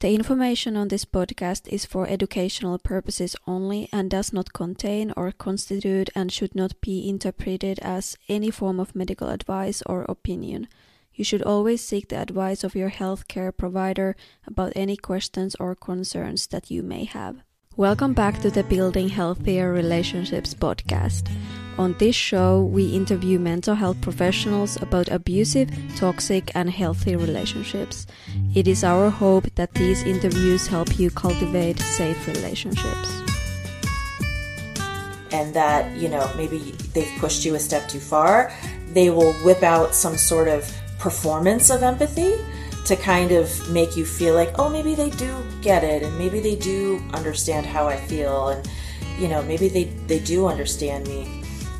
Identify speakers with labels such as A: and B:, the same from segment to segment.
A: The information on this podcast is for educational purposes only and does not contain or constitute and should not be interpreted as any form of medical advice or opinion. You should always seek the advice of your healthcare provider about any questions or concerns that you may have. Welcome back to the Building Healthier Relationships podcast. On this show, we interview mental health professionals about abusive, toxic, and healthy relationships. It is our hope that these interviews help you cultivate safe relationships.
B: And that, you know, maybe they've pushed you a step too far. They will whip out some sort of performance of empathy to kind of make you feel like, oh, maybe they do get it, and maybe they do understand how I feel, and you know, maybe they they do understand me.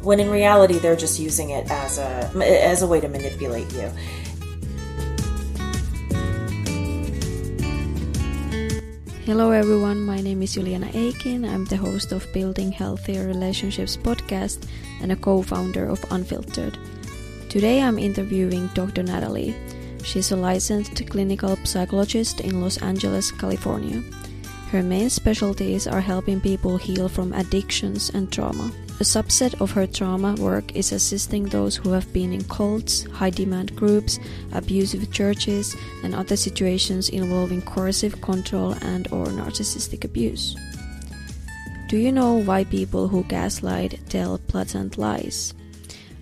B: When in reality, they're just using it as a as a way to manipulate you.
A: Hello everyone, my name is Juliana Aikin. I'm the host of Building Healthier Relationships podcast and a co-founder of Unfilteredd. Today I'm interviewing Dr. Natalie. She's a licensed clinical psychologist in Los Angeles, California. Her main specialties are helping people heal from addictions and trauma. A subset of her trauma work is assisting those who have been in cults, high demand groups, abusive churches, and other situations involving coercive control and or narcissistic abuse. Do you know why people who gaslight tell blatant lies?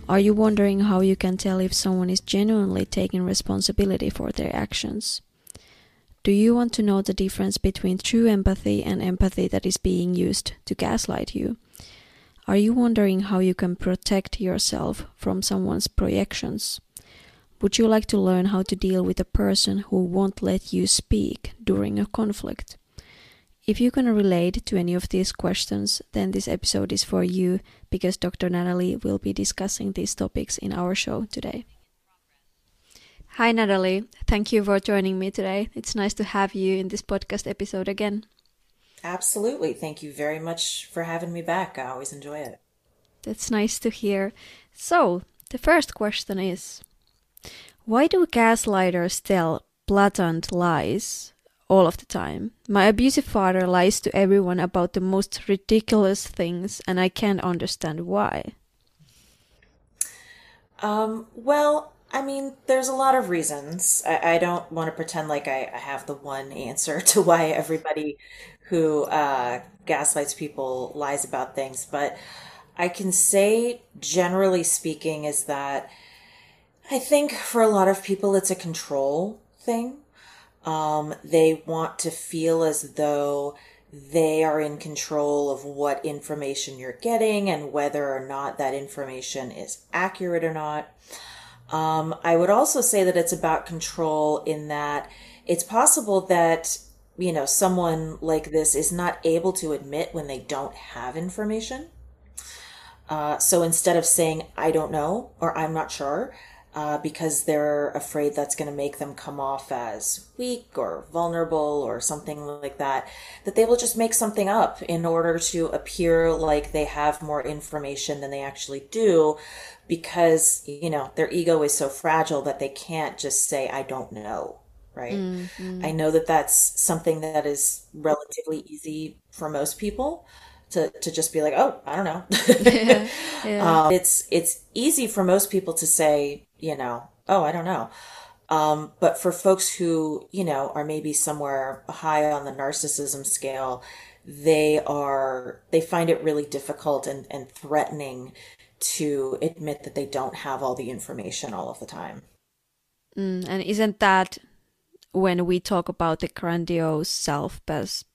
A: Are you wondering how you can tell if someone is genuinely taking responsibility for their actions? Do you want to know the difference between true empathy and empathy that is being used to gaslight you? Are you wondering how you can protect yourself from someone's projections? Would you like to learn how to deal with a person who won't let you speak during a conflict? If you can relate to any of these questions, then this episode is for you because Dr. Natalie will be discussing these topics in our show today. Hi, Natalie. Thank you for joining me today. It's nice to have you in this podcast episode again.
B: Absolutely. Thank you very much for having me back. I always enjoy it.
A: That's nice to hear. So, the first question is Why do gaslighters tell blatant lies all of the time. My abusive father lies to everyone about the most ridiculous things, and I can't understand why.
B: Um, well, I mean, there's a lot of reasons. I, I don't want to pretend like I, I, have the one answer to why everybody who uh, gaslights people lies about things, but I can say, generally speaking, is that I think for a lot of people it's a control thing. Um, they want to feel as though they are in control of what information you're getting and whether or not that information is accurate or not. Um, I would also say that it's about control in that it's possible that, you know, someone like this is not able to admit when they don't have information. Uh, so instead of saying, I don't know or I'm not sure, uh, because they're afraid that's going to make them come off as weak or vulnerable or something like that, that they will just make something up in order to appear like they have more information than they actually do because, you know, their ego is so fragile that they can't just say, I don't know. Right. Mm-hmm. I know that that's something that is relatively easy for most people to, to just be like, oh, I don't know. yeah, yeah. Um, it's it's easy for most people to say, you know, oh, I don't know. Um, but for folks who, you know, are maybe somewhere high on the narcissism scale, they are, they find it really difficult and, and threatening to admit that they don't have all the information all of the time.
A: Mm, and isn't that when we talk about the grandiose self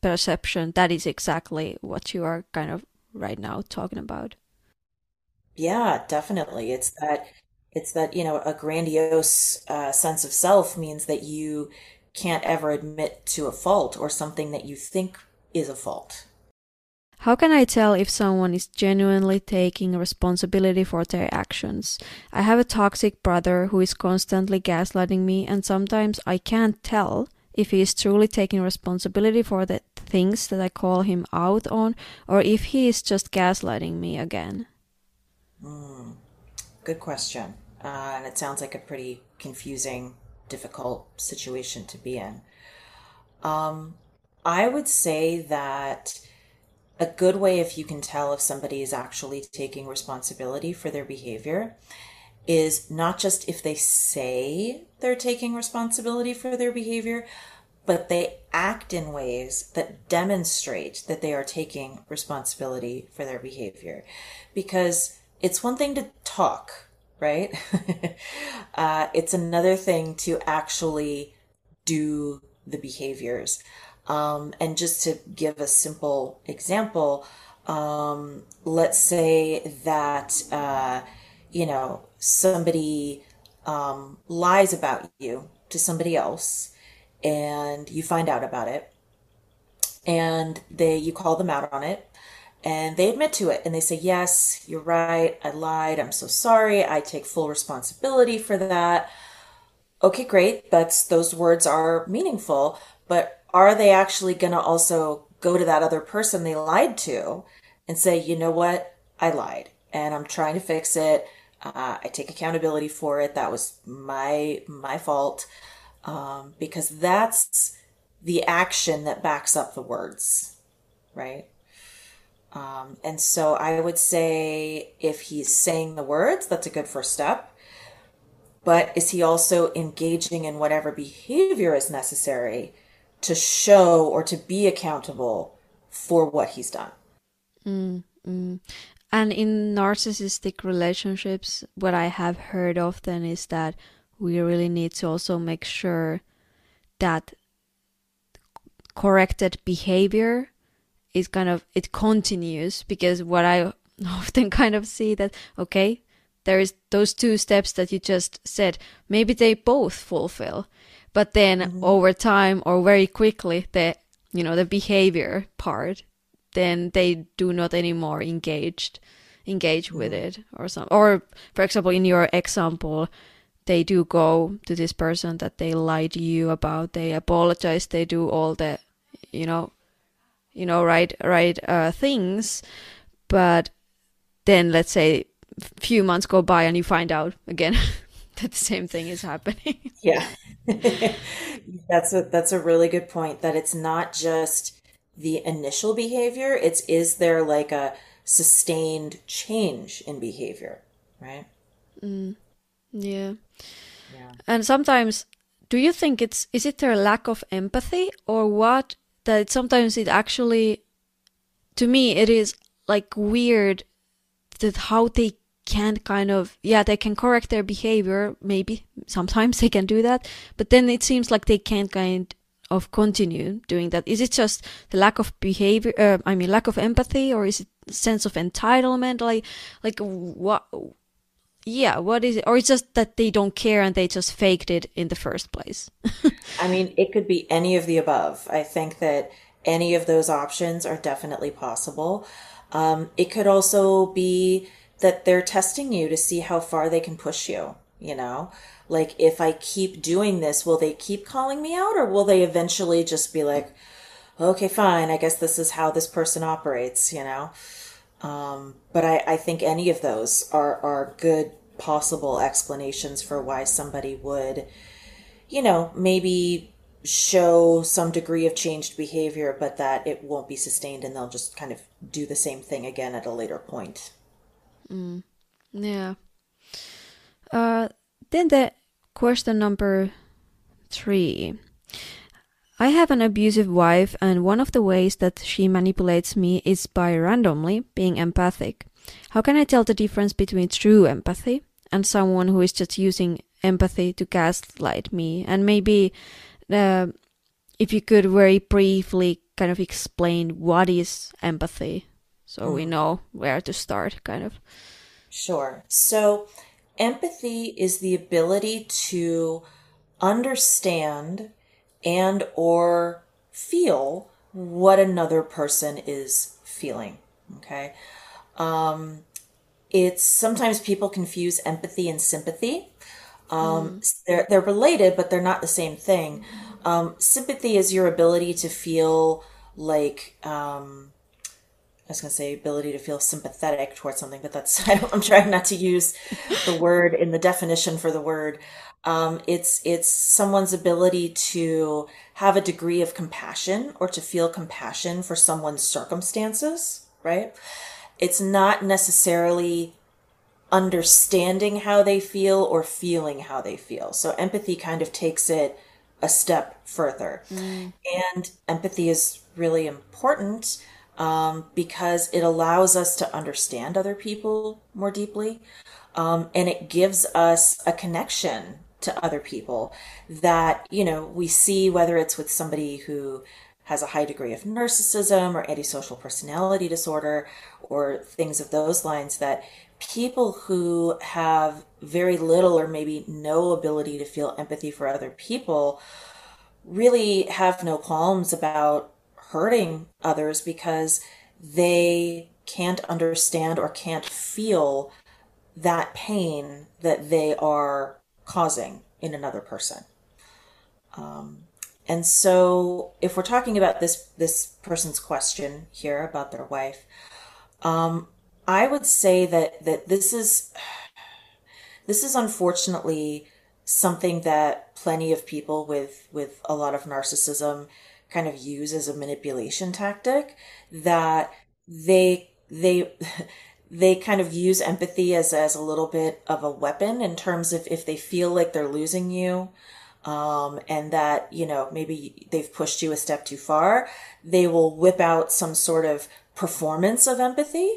A: perception, that is exactly what you are kind of right now talking about?
B: Yeah, definitely. It's that it's that, you know, a grandiose uh, sense of self means that you can't ever admit to a fault or something that you think is a fault.
A: How can I tell if someone is genuinely taking responsibility for their actions? I have a toxic brother who is constantly gaslighting me, and sometimes I can't tell if he is truly taking responsibility for the things that I call him out on, or if he is just gaslighting me again.
B: Mm, good question uh, and it sounds like a pretty confusing, difficult situation to be in. Um, I would say that a good way if you can tell if somebody is actually taking responsibility for their behavior is not just if they say they're taking responsibility for their behavior, but they act in ways that demonstrate that they are taking responsibility for their behavior. Because it's one thing to talk, right? uh, it's another thing to actually do the behaviors. Um, and just to give a simple example, um, let's say that, uh, you know, somebody um, lies about you to somebody else and you find out about it and they you call them out on it and they admit to it and they say yes you're right. I lied. I'm so sorry. I take full responsibility for that. Okay great. That's those words are meaningful but are they actually going to also go to that other person they lied to and say you know what? I lied and i'm trying to fix it. Uh, i take accountability for it. That was my my fault. Um, because that's the action that backs up the words, right? Um, and so I would say if he's saying the words, that's a good first step. But is he also engaging in whatever behavior is necessary to show or to be accountable for what he's done?
A: Mm, mm. And in narcissistic relationships, what I have heard often is that we really need to also make sure that corrected behavior is kind of it continues because what I often kind of see that okay there is those two steps that you just said maybe they both fulfill but then mm-hmm. over time or very quickly the you know the behavior part then they do not anymore engaged engage mm-hmm. with it or some or for example in your example they do go to this person that they lied to you about they apologize they do all the you know you know right right uh, things but then let's say a few months go by and you find out again that the same thing is happening
B: yeah that's a that's a really good point that it's not just the initial behavior it's is there like a sustained change in behavior right
A: mm. Yeah. Yeah. And sometimes do you think it's is it their lack of empathy or what that sometimes it actually to me it is like weird that how they can't kind of yeah they can correct their behavior maybe sometimes they can do that but then it seems like they can't kind of continue doing that. Is it just the lack of behavior uh, i mean lack of empathy or is it sense of entitlement? Like like what yeah what is it? Or it's just that they don't care and they just faked it in the first place.
B: I mean it could be any of the above. I think that any of those options are definitely possible. Um, it could also be that they're testing you to see how far they can push you you know? Like if i keep doing this will they keep calling me out? Or will they eventually just be like okay fine. I guess this is how this person operates you know um, but I, I think any of those are, are good possible explanations for why somebody would, you know, maybe show some degree of changed behavior, but that it won't be sustained and they'll just kind of do the same thing again at a later point.
A: Mm. Yeah. Uh, then the question number three. I have an abusive wife, and one of the ways that she manipulates me is by randomly being empathic. How can I tell the difference between true empathy and someone who is just using empathy to gaslight me? And maybe uh, if you could very briefly kind of explain what is empathy so mm. we know where to start, kind of.
B: Sure. So, empathy is the ability to understand and or feel what another person is feeling okay um, it's sometimes people confuse empathy and sympathy um, mm. they're, they're related but they're not the same thing um, sympathy is your ability to feel like um, I was going to say ability to feel sympathetic towards something, but that's I am trying not to use the word in the definition for the word. Um, it's it's someone's ability to have a degree of compassion or to feel compassion for someone's circumstances, right? It's not necessarily understanding how they feel or feeling how they feel. So empathy kind of takes it a step further. Mm. And empathy is really important um, because it allows us to understand other people more deeply. Um, and it gives us a connection to other people that, you know, we see whether it's with somebody who has a high degree of narcissism or antisocial personality disorder or things of those lines that people who have very little or maybe no ability to feel empathy for other people really have no qualms about hurting others because they can't understand or can't feel that pain that they are causing in another person. Um, and so, if we're talking about this this person's question here about their wife, um, I would say that that this is this is unfortunately something that plenty of people with with a lot of narcissism kind of use as a manipulation tactic that they they they kind of use empathy as as a little bit of a weapon in terms of if they feel like they're losing you um, and that you know maybe they've pushed you a step too far they will whip out some sort of performance of empathy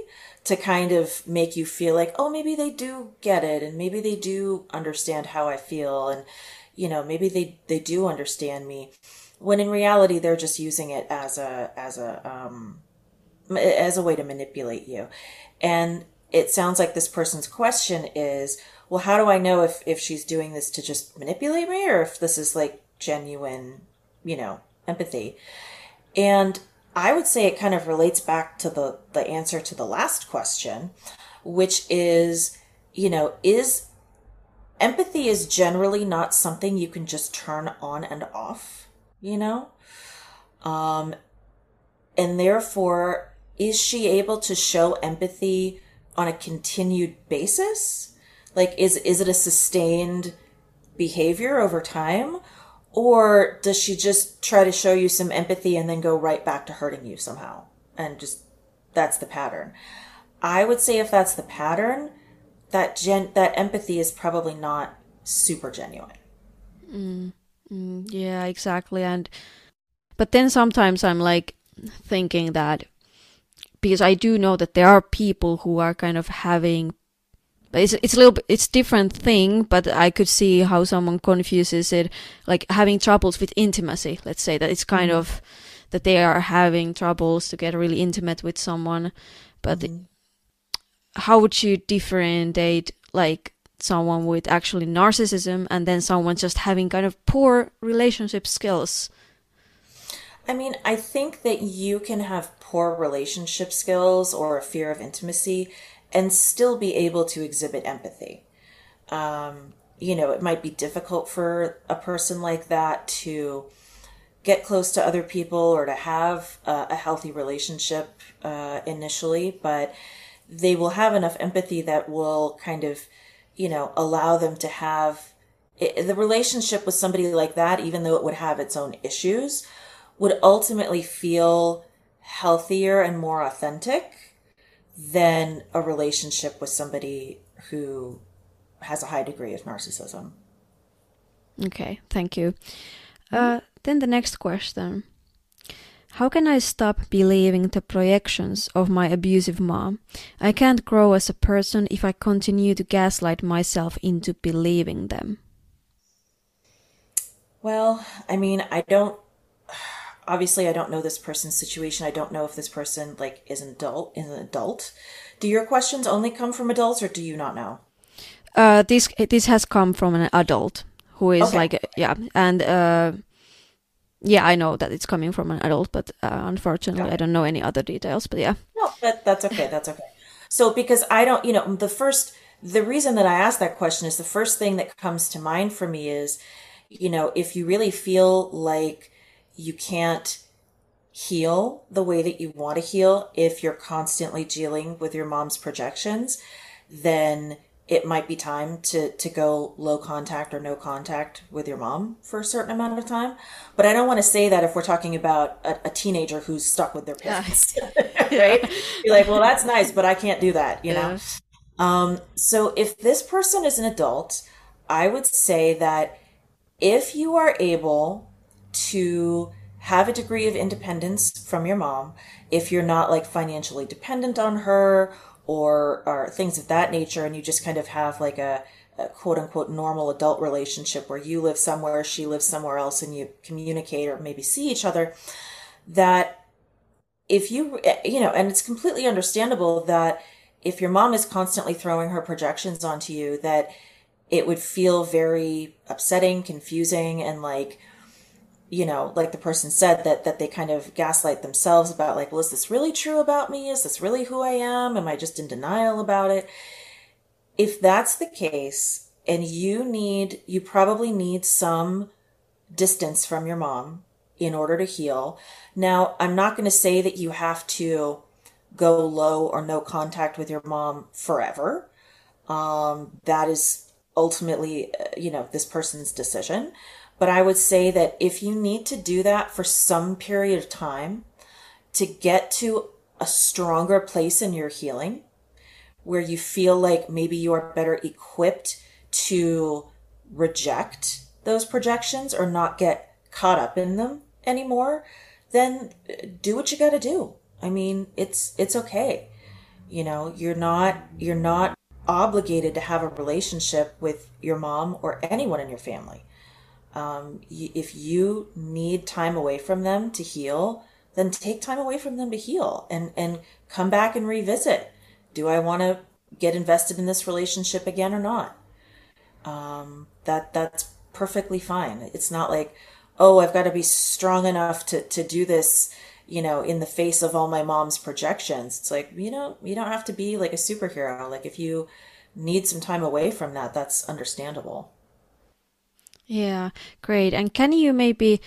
B: to kind of make you feel like, oh, maybe they do get it and maybe they do understand how I feel and, you know, maybe they, they do understand me. When in reality, they're just using it as a, as a, um, as a way to manipulate you. And it sounds like this person's question is, well, how do I know if, if she's doing this to just manipulate me or if this is like genuine, you know, empathy? And I would say it kind of relates back to the, the answer to the last question, which is, you know, is empathy is generally not something you can just turn on and off, you know? Um, and therefore, is she able to show empathy on a continued basis? Like, is, is it a sustained behavior over time? Or does she just try to show you some empathy and then go right back to hurting you somehow? And just that's the pattern. I would say if that's the pattern, that gen that empathy is probably not super genuine.
A: Mm, mm, yeah, exactly. And but then sometimes I'm like thinking that because I do know that there are people who are kind of having it's it's a little bit it's different thing but i could see how someone confuses it like having troubles with intimacy let's say that it's kind mm-hmm. of that they are having troubles to get really intimate with someone but mm-hmm. how would you differentiate like someone with actually narcissism and then someone just having kind of poor relationship skills
B: I mean, I think that you can have poor relationship skills or a fear of intimacy and still be able to exhibit empathy. Um, you know, it might be difficult for a person like that to get close to other people or to have a, a healthy relationship uh, initially, but they will have enough empathy that will kind of, you know, allow them to have it, the relationship with somebody like that, even though it would have its own issues, would ultimately feel healthier and more authentic than a relationship with somebody who has a high degree of narcissism.
A: Okay, thank you. Uh, then the next question How can I stop believing the projections of my abusive mom? I can't grow as a person if I continue to gaslight myself into believing them.
B: Well, I mean, I don't obviously I don't know this person's situation. I don't know if this person like is an adult is an adult. Do your questions only come from adults or do you not know?
A: Uh, this this has come from an adult who is okay. like yeah, and uh, yeah, I know that it's coming from an adult, but uh, unfortunately, I don't know any other details. But yeah,
B: no, that, that's okay. That's okay. So because I don't, you know, the first the reason that I asked that question is the first thing that comes to mind for me is, you know, if you really feel like you can't heal the way that you want to heal if you're constantly dealing with your mom's projections, then it might be time to to go low contact or no contact with your mom for a certain amount of time. But I don't want to say that if we're talking about a, a teenager who's stuck with their parents, yeah. right? You're like, well, that's nice, but I can't do that, you know. Um, so if this person is an adult, I would say that if you are able to have a degree of independence from your mom, if you're not like financially dependent on her or or things of that nature and you just kind of have like a, a, quote unquote normal adult relationship where you live somewhere she lives somewhere else and you communicate or maybe see each other that if you you know and it's completely understandable that if your mom is constantly throwing her projections onto you that it would feel very upsetting confusing and like you know, like the person said that that they kind of gaslight themselves about like, well, is this really true about me? Is this really who I am? Am I just in denial about it? If that's the case, and you need, you probably need some distance from your mom in order to heal. Now, I'm not going to say that you have to go low or no contact with your mom forever. Um, that is ultimately, uh, you know, this person's decision. But I would say that if you need to do that for some period of time to get to a stronger place in your healing, where you feel like maybe you are better equipped to reject those projections or not get caught up in them anymore, then do what you got to do. I mean, it's it's okay. You know, you're not you're not obligated to have a relationship with your mom or anyone in your family. Um, if you need time away from them to heal, then take time away from them to heal and, and come back and revisit. Do I want to get invested in this relationship again or not? Um, that that's perfectly fine. It's not like, oh, I've got to be strong enough to, to do this, you know, in the face of all my mom's projections. It's like, you know, you don't have to be like a superhero. Like if you need some time away from that, that's understandable.
A: Yeah, great. And can you maybe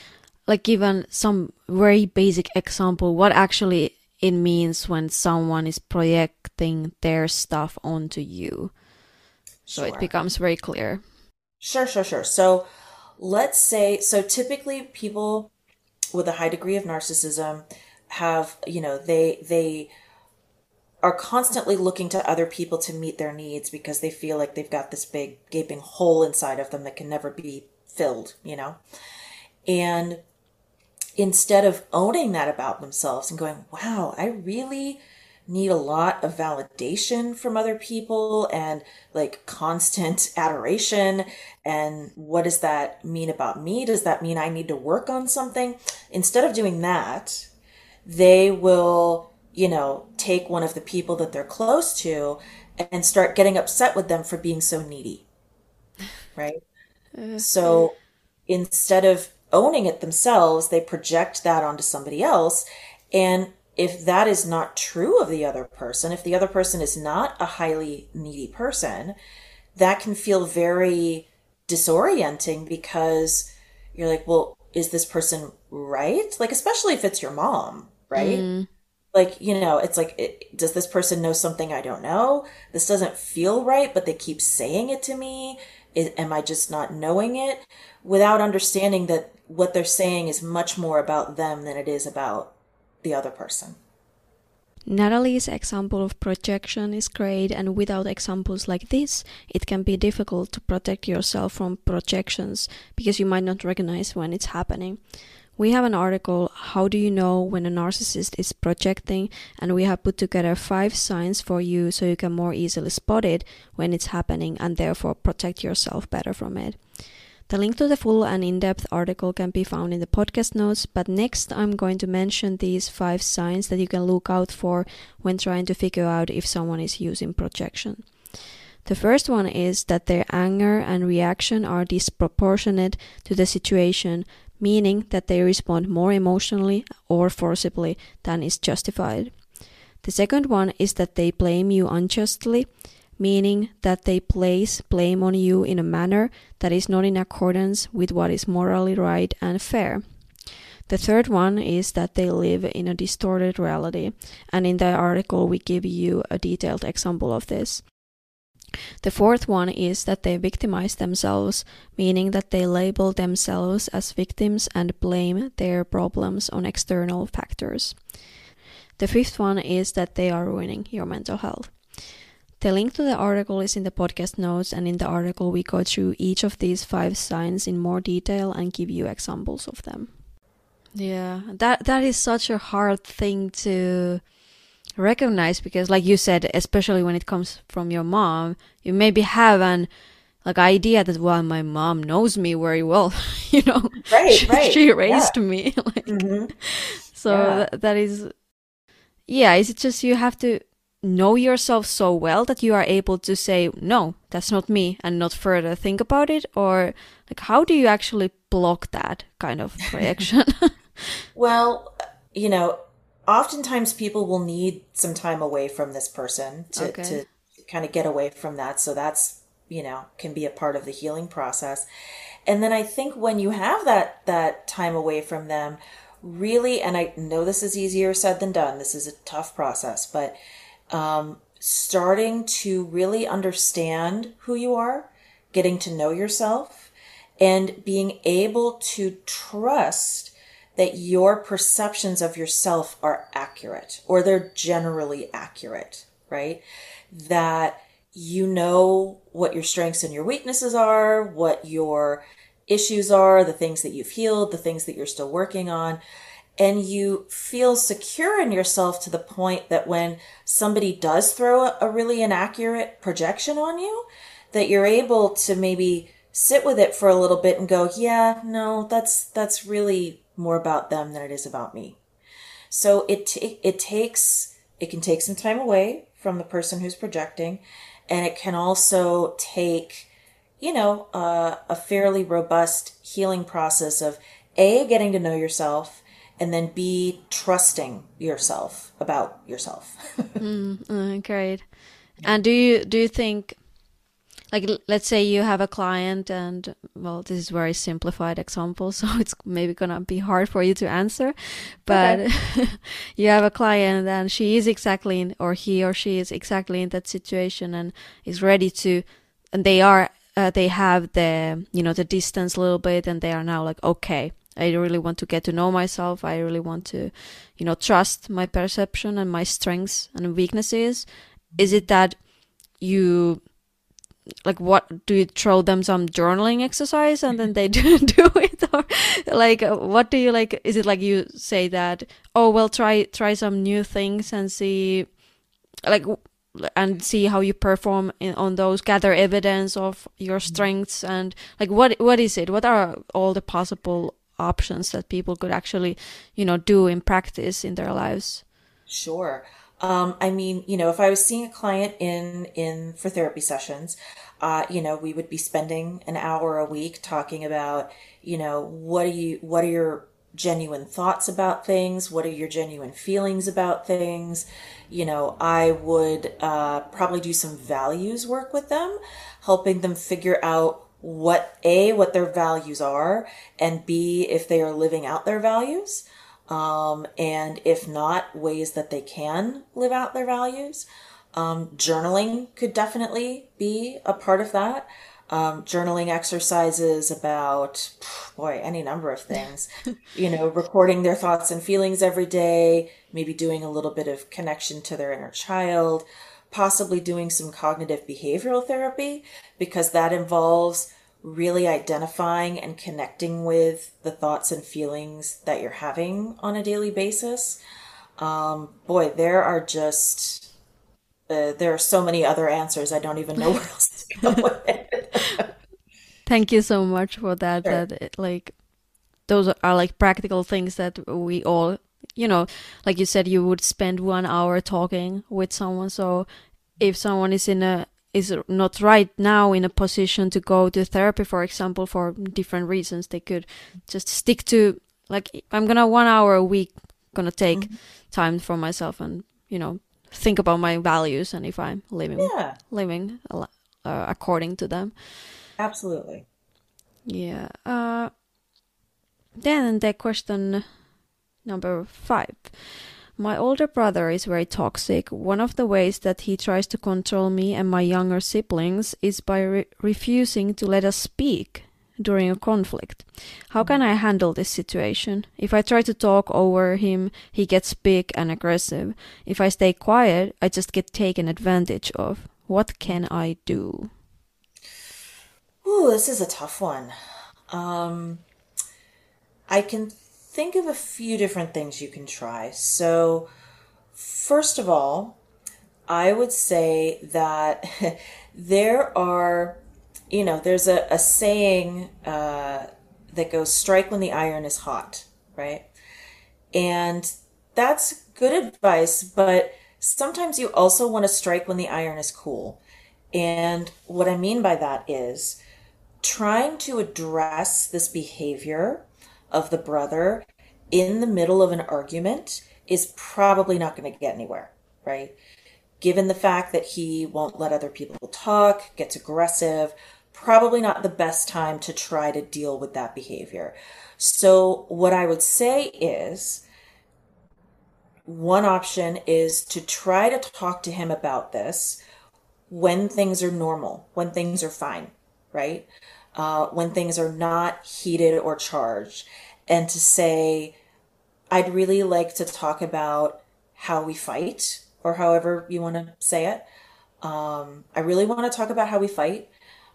A: like give an, some very basic example what actually it means when someone is projecting their stuff onto you? So sure. it becomes very clear.
B: Sure, sure, sure. So let's say so typically people with a high degree of narcissism have, you know, they they are constantly looking to other people to meet their needs because they feel like they've got this big gaping hole inside of them that can never be filled, you know? And instead of owning that about themselves and going, wow, I really need a lot of validation from other people and like constant adoration. And what does that mean about me? Does that mean I need to work on something? Instead of doing that, they will you know, take one of the people that they're close to and start getting upset with them for being so needy. Right? So instead of owning it themselves, they project that onto somebody else. And if that is not true of the other person, if the other person is not a highly needy person, that can feel very disorienting because you're like, well, is this person right? Like, especially if it's your mom, right? Mm like you know it's like it, does this person know something i don't know? This doesn't feel right but they keep saying it to me. Is, am i just not knowing it? Without understanding that what they're saying is much more about them than it is about the other person.
A: Natalie's example of projection is great, and without examples like this, it can be difficult to protect yourself from projections because you might not recognize when it's happening. We have an article, How Do You Know When a Narcissist is Projecting? And we have put together five signs for you so you can more easily spot it when it's happening and therefore protect yourself better from it. The link to the full and in depth article can be found in the podcast notes, but next I'm going to mention these five signs that you can look out for when trying to figure out if someone is using projection. The first one is that their anger and reaction are disproportionate to the situation, meaning that they respond more emotionally or forcibly than is justified. The second one is that they blame you unjustly, meaning that they place blame on you in a manner that is not in accordance with what is morally right and fair. The third one is that they live in a distorted reality, and in the article we give you a detailed example of this. The fourth one is that they victimize themselves, meaning that they label themselves as victims and blame their problems on external factors. The fifth one is that they are ruining your mental health. The link to the article is in the podcast notes, and in the article, we go through each of these five signs in more detail and give you examples of them. Yeah, that that is such a hard thing to recognize because like you said, especially when it comes from your mom, you maybe have an like idea that well my mom knows me very well, you know.
B: Right,
A: she,
B: right.
A: she raised
B: yeah.
A: me. like,
B: hmm
A: so
B: Yeah.
A: th- that is yeah, is it just you have to know yourself so well that you are able to say no, that's not me and not further think about it or like how do you actually block that kind of reaction?
B: Well, you know, oftentimes people will need some time away from this person to,
A: Okay.
B: to kind of get away from that. So that's, you know, can be a part of the healing process. And then I think when you have that that time away from them, really, and I know this is easier said than done. This is a tough process, but um, starting to really understand who you are, getting to know yourself, and being able to trust that your perceptions of yourself are accurate or they're generally accurate, right? That you know what your strengths and your weaknesses are, what your issues are, the things that you've healed, the things that you're still working on. And you feel secure in yourself to the point that when somebody does throw a, really inaccurate projection on you, that you're able to maybe sit with it for a little bit and go, yeah, no, that's, that's really more about them than it is about me. So it, t- it takes, it can take some time away from the person who's projecting and it can also take, you know, uh, a fairly robust healing process of A, getting to know yourself and then B, trusting yourself about yourself.
A: Uh, great. And do you do you think like let's say you have a client and well this is very simplified example so it's maybe gonna be hard for you to answer but you have a client and she is exactly in or he or she is exactly in that situation and is ready to and they are uh, they have the you know the distance a little bit and they are now like okay i really want to get to know myself. I really want to you know trust my perception and my strengths and weaknesses. Is it that you like what do you throw them some journaling exercise and then they do, do it? Or like what do you like is it like you say that oh well try try some new things and see like and see how you perform in, on those gather evidence of your mm-hmm. strengths and like what what is it? What are all the possible options that people could actually you know do in practice in their lives?
B: Sure. Um, I mean, you know, if I was seeing a client in in for therapy sessions, uh, you know, we would be spending an hour a week talking about, you know, what are you what are your genuine thoughts about things? What are your genuine feelings about things? You know, I would uh, probably do some values work with them, helping them figure out what A, what their values are, and B, if they are living out their values um, and if not, ways that they can live out their values. Um, journaling could definitely be a part of that. Um, journaling exercises about, boy, any number of things. you know, recording their thoughts and feelings every day, maybe doing a little bit of connection to their inner child, possibly doing some cognitive behavioral therapy, because that involves really identifying and connecting with the thoughts and feelings that you're having on a daily basis. Um, boy, there are just uh, there are so many other answers. I don't even know where else to go with it.
A: Thank you so much for that.
B: Sure.
A: That it, like those are like practical things that we all, you know, like you said, you would spend one hour talking with someone. So if someone is in a is not right now in a position to go to therapy, for example, for different reasons, they could just stick to like I'm gonna one hour a week gonna take
B: Mm-hmm.
A: time for myself and you know think about my values and if I'm living
B: yeah,
A: living uh, according to them.
B: absolutely.
A: Yeah. Uh, then the question Number five. My older brother is very toxic. One of the ways that he tries to control me and my younger siblings is by re- refusing to let us speak during a conflict. How can I handle this situation? If I try to talk over him, he gets big and aggressive. If I stay quiet, I just get taken advantage of. What can I do?
B: Ooh, this is a tough one. Um, I can think of a few different things you can try. So, first of all, I would say that there are you know, there's a, a saying uh, that goes, strike when the iron is hot, right? And that's good advice, but sometimes you also want to strike when the iron is cool. And what I mean by that is trying to address this behavior of the brother in the middle of an argument is probably not going to get anywhere, right? Given the fact that he won't let other people talk, gets aggressive, probably not the best time to try to deal with that behavior. So, what I would say is one option is to try to talk to him about this when things are normal, when things are fine, right? Uh, when things are not heated or charged, and to say, I'd really like to talk about how we fight, or however you want to say it. Um, I really want to talk about how we fight.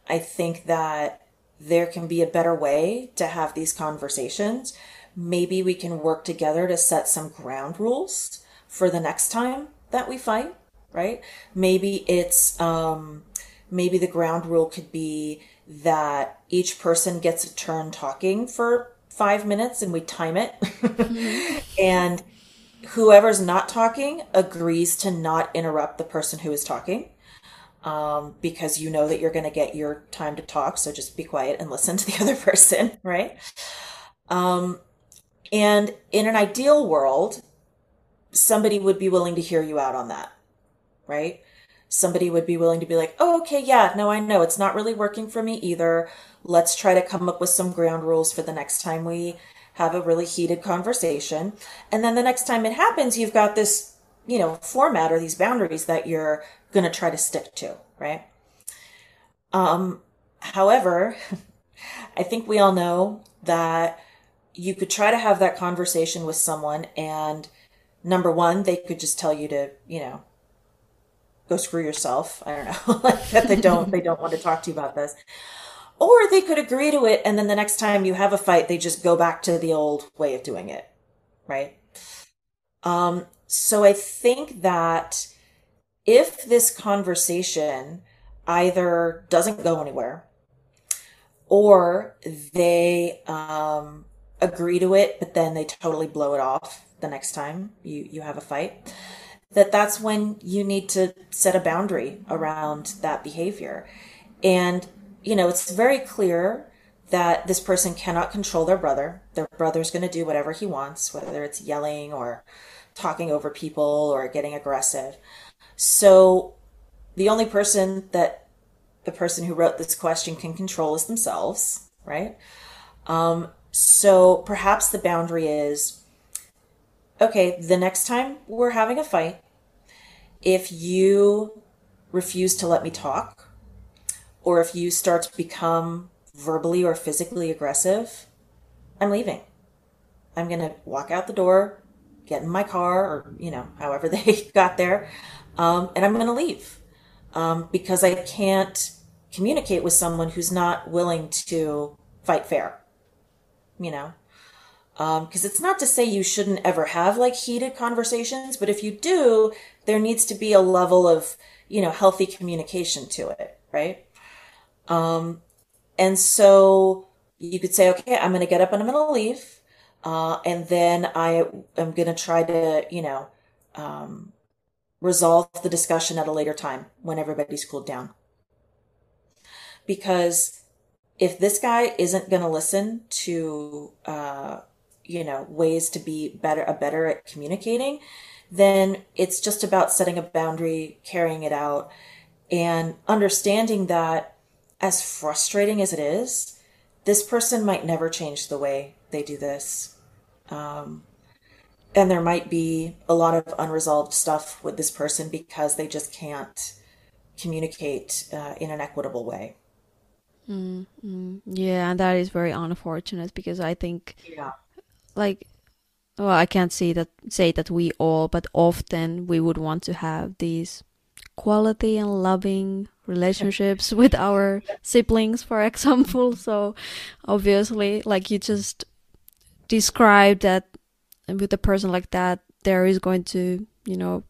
B: I think that there can be a better way to have these conversations. Maybe we can work together to set some ground rules for the next time that we fight, right? Maybe it's, um, maybe the ground rule could be that each person gets a turn talking for five minutes and we time it. Mm-hmm. and whoever's not talking agrees to not interrupt the person who is talking um, because you know that you're going to get your time to talk. So just be quiet and listen to the other person, right? Um, and in an ideal world, somebody would be willing to hear you out on that, right? Somebody would be willing to be like, oh, okay, yeah, no, I know it's not really working for me either. Let's try to come up with some ground rules for the next time we have a really heated conversation. And then the next time it happens, you've got this, you know, format or these boundaries that you're going to try to stick to, right? Um, however, I think we all know that you could try to have that conversation with someone and number one, they could just tell you to, you know, go screw yourself. I don't know, like that they don't, they don't want to talk to you about this. Or they could agree to it and then the next time you have a fight, they just go back to the old way of doing it. Right. Um, so I think that if this conversation either doesn't go anywhere or they um, agree to it but then they totally blow it off the next time you you have a fight that that's when you need to set a boundary around that behavior. And you know it's very clear that this person cannot control their brother. Their brother's going to do whatever he wants whether it's yelling or talking over people or getting aggressive. So the only person that the person who wrote this question can control is themselves, right? Um, so perhaps the boundary is okay, the next time we're having a fight, if you refuse to let me talk, or if you start to become verbally or physically aggressive, I'm leaving. I'm going to walk out the door, get in my car, or, you know, however they got there, um, and I'm going to leave um, because I can't communicate with someone who's not willing to fight fair. You know, because um, it's not to say you shouldn't ever have like heated conversations, but if you do, there needs to be a level of you know healthy communication to it, right? Um, and so you could say, okay, I'm going to get up and I'm going to leave. Uh, and then I am going to try to, you know, um, resolve the discussion at a later time when everybody's cooled down. Because if this guy isn't going to listen to, uh, you know, ways to be better, a better at communicating, then it's just about setting a boundary, carrying it out, and understanding that as frustrating as it is, this person might never change the way they do this. Um, and there might be a lot of unresolved stuff with this person because they just can't communicate uh, in an equitable way.
A: Mm, mm, yeah, and that is very unfortunate because I think,
B: yeah.
A: Like, well, I can't say that say that we all, but often we would want to have these quality and loving relationships with our siblings, for example. So, obviously, like you just described that with a person like that, there is going to, you know,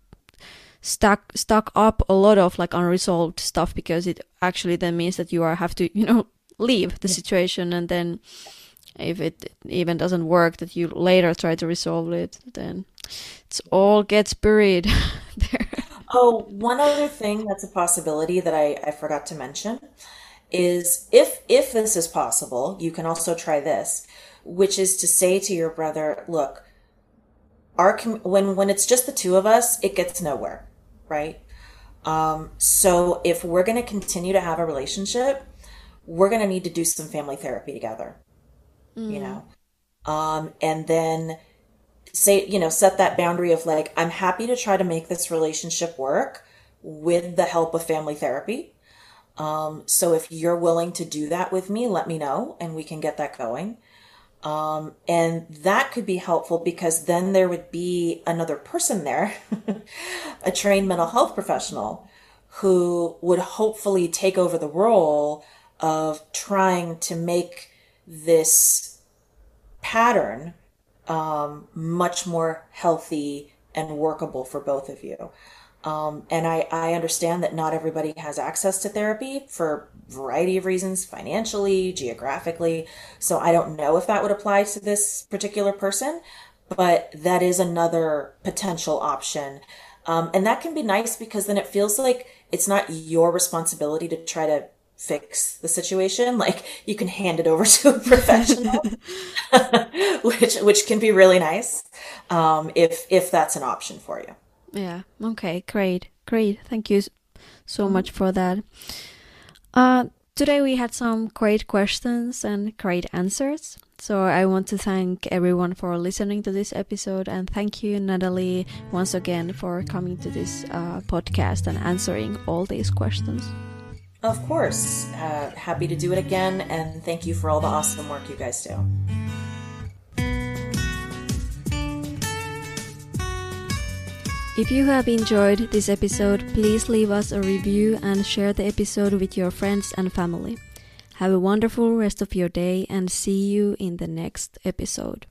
A: stuck stuck up a lot of like unresolved stuff because it actually then means that you are have to you know leave the situation and then if it even doesn't work that you later try to resolve it then it's all gets buried there
B: oh one other thing that's a possibility that I, I forgot to mention is if if this is possible you can also try this which is to say to your brother look our when when it's just the two of us it gets nowhere right? Um, so if we're going to continue to have a relationship, we're going to need to do some family therapy together, mm. you know? Um, and then say, you know, set that boundary of like, I'm happy to try to make this relationship work with the help of family therapy. Um, so if you're willing to do that with me, let me know and we can get that going. Um, and that could be helpful because then there would be another person there, a trained mental health professional who would hopefully take over the role of trying to make this pattern um, much more healthy and workable for both of you. Um, and I, I understand that not everybody has access to therapy for a variety of reasons, financially, geographically. So I don't know if that would apply to this particular person, but that is another potential option. Um, and that can be nice because then it feels like it's not your responsibility to try to fix the situation. Like you can hand it over to a professional, which which can be really nice um, if if that's an option for you.
A: Yeah. Okay. Great. Great. Thank you so much for that. Uh, today we had some great questions and great answers. So I want to thank everyone for listening to this episode and thank you, Natalie, once again for coming to this uh, podcast and answering all these questions.
B: Of course. Uh, happy to do it again and thank you for all the awesome work you guys do.
A: If you have enjoyed this episode, please leave us a review and share the episode with your friends and family. Have a wonderful rest of your day and see you in the next episode.